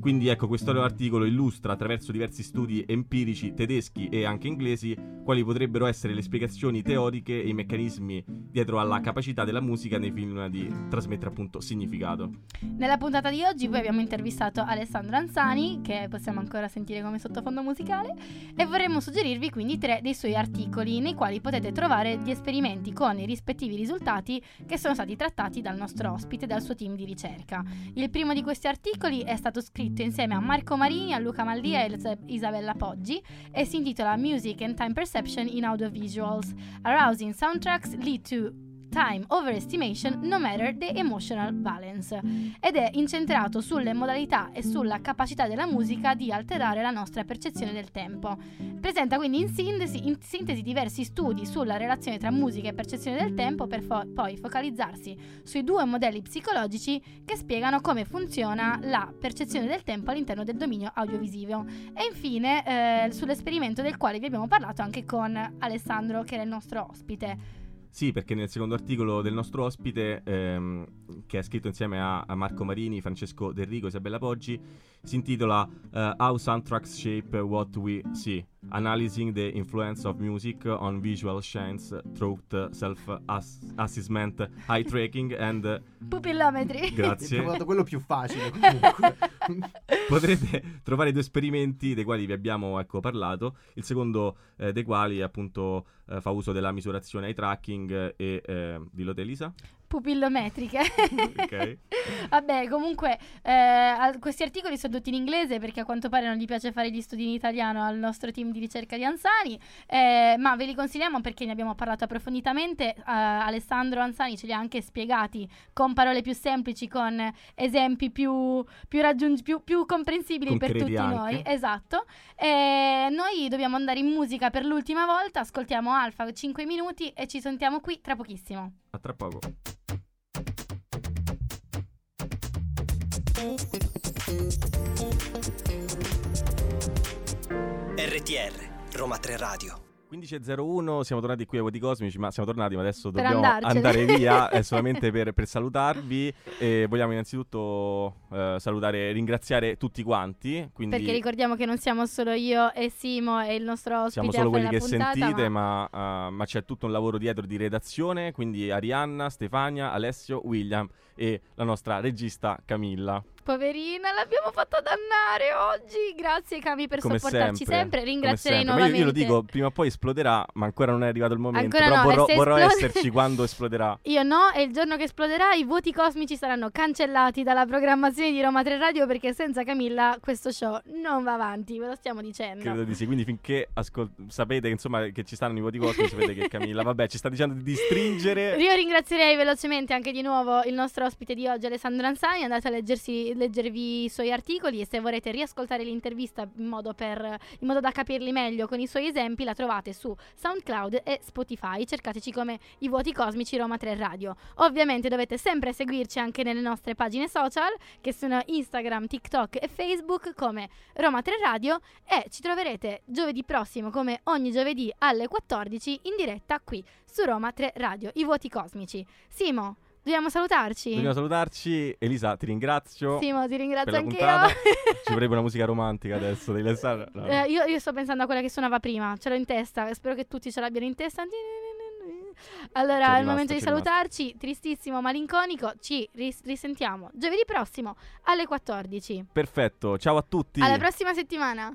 Speaker 5: Quindi ecco, questo articolo illustra attraverso diversi studi empirici tedeschi e anche inglesi quali potrebbero essere le spiegazioni teoriche e i meccanismi dietro alla capacità della musica nei film di trasmettere appunto significato.
Speaker 4: Nella puntata di oggi poi abbiamo intervistato Alessandro Anzani, che possiamo ancora sentire come sottofondo musicale, e vorremmo suggerirvi quindi tre dei suoi articoli nei quali potete trovare gli esperimenti con i rispettivi risultati che sono stati trattati dal nostro ospite e dal suo team di ricerca. Il primo di questi articoli è stato scritto insieme a Marco Marini, a Luca Maldia e Elsa- Isabella Poggi e si intitola Music and Time Perception in Audiovisuals. Arousing soundtracks lead to time overestimation no matter the emotional balance ed è incentrato sulle modalità e sulla capacità della musica di alterare la nostra percezione del tempo. Presenta quindi in sintesi, in sintesi diversi studi sulla relazione tra musica e percezione del tempo per fo- poi focalizzarsi sui due modelli psicologici che spiegano come funziona la percezione del tempo all'interno del dominio audiovisivo. E infine eh, sull'esperimento del quale vi abbiamo parlato anche con Alessandro che era il nostro ospite.
Speaker 5: Sì, perché nel secondo articolo del nostro ospite, ehm, che è scritto insieme a, a, Marco Marini, Francesco Derrico e Isabella Poggi, si intitola uh, How Soundtracks Shape What We See, Analyzing the Influence of Music on Visual Science Through Self-Assessment, Eye Tracking and...
Speaker 4: Pupillometri.
Speaker 5: Grazie.
Speaker 7: Ho trovato quello più facile [laughs] comunque. [laughs]
Speaker 5: Potrete trovare due esperimenti dei quali vi abbiamo ecco, parlato, il secondo eh, dei quali appunto eh, fa uso della misurazione eye tracking e eh, dillo te Elisa?
Speaker 4: Pupillometriche.
Speaker 5: ok. [laughs]
Speaker 4: Vabbè, comunque eh, questi articoli sono tutti in inglese perché a quanto pare non gli piace fare gli studi in italiano al nostro team di ricerca di Ansani, eh, ma ve li consigliamo perché ne abbiamo parlato approfonditamente. Uh, Alessandro Ansani ce li ha anche spiegati con parole più semplici, con esempi più, più, raggiung- più, più comprensibili
Speaker 5: Concreti
Speaker 4: per tutti
Speaker 5: anche.
Speaker 4: noi. Esatto. Noi dobbiamo andare in musica per l'ultima volta, ascoltiamo Alfa 5 minuti e ci sentiamo qui tra pochissimo.
Speaker 5: A tra poco.
Speaker 1: RTR, Roma 3 Radio.
Speaker 5: 15.01, siamo tornati qui ai Voti Cosmici, ma siamo tornati, ma adesso
Speaker 4: Per
Speaker 5: dobbiamo
Speaker 4: andarcene.
Speaker 5: andare via eh, [laughs] solamente per, per salutarvi e vogliamo innanzitutto eh, salutare e ringraziare tutti quanti, quindi
Speaker 4: Perché ricordiamo che non siamo solo io e Simo e il nostro ospite
Speaker 5: siamo
Speaker 4: a
Speaker 5: solo quelli che
Speaker 4: puntata,
Speaker 5: sentite,
Speaker 4: ma...
Speaker 5: ma, eh, ma c'è tutto un lavoro dietro di redazione, quindi Arianna, Stefania, Alessio, William e la nostra regista Camilla.
Speaker 4: Poverina, l'abbiamo fatta dannare oggi. Grazie Cami per
Speaker 5: Come
Speaker 4: sopportarci
Speaker 5: sempre,
Speaker 4: sempre. Ringrazierei
Speaker 5: sempre. Ma io,
Speaker 4: nuovamente.
Speaker 5: io lo dico, prima o poi esploderà, ma ancora non è arrivato il momento.
Speaker 4: Ancora
Speaker 5: però
Speaker 4: no,
Speaker 5: vorrò, vorrò
Speaker 4: esplode-
Speaker 5: esserci quando esploderà. [laughs]
Speaker 4: Io no, e il giorno che esploderà i voti cosmici saranno cancellati dalla programmazione di Roma 3 Radio perché senza Camilla questo show non va avanti, ve lo stiamo dicendo.
Speaker 5: Credo di sì, quindi finché ascol- sapete che, insomma, che ci stanno i voti cosmici, sapete che Camilla, vabbè, ci sta dicendo di stringere.
Speaker 4: Io ringrazierei velocemente anche di nuovo il nostro ospite di oggi, Alessandro Ansani. Andate a leggersi, leggervi i suoi articoli e se vorrete riascoltare l'intervista in modo, per, in modo da capirli meglio con i suoi esempi, la trovate su SoundCloud e Spotify. Cercateci come i vuoti cosmici Roma 3 Radio. Ovviamente dovete sempre seguirci anche nelle nostre pagine social, che sono Instagram, TikTok e Facebook come Roma 3 Radio e ci troverete giovedì prossimo come ogni giovedì alle 14 in diretta qui su Roma 3 Radio, i vuoti cosmici. Simo, dobbiamo salutarci?
Speaker 5: Dobbiamo salutarci. Elisa, ti ringrazio.
Speaker 4: Simo, ti ringrazio anche io. [laughs]
Speaker 5: Ci vorrebbe una musica romantica adesso. Devi lassare. No.
Speaker 4: Eh, io. Io sto pensando a quella che suonava prima, ce l'ho in testa, spero che tutti ce l'abbiano in testa. Allora,
Speaker 5: C'è
Speaker 4: è il
Speaker 5: rimasto,
Speaker 4: momento di
Speaker 5: c'è rimasto.
Speaker 4: salutarci, tristissimo, malinconico, ci ris- risentiamo giovedì prossimo alle 14.
Speaker 5: Perfetto, ciao a tutti.
Speaker 4: Alla prossima settimana.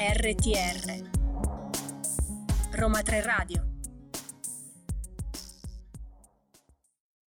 Speaker 6: RTR Roma 3 Radio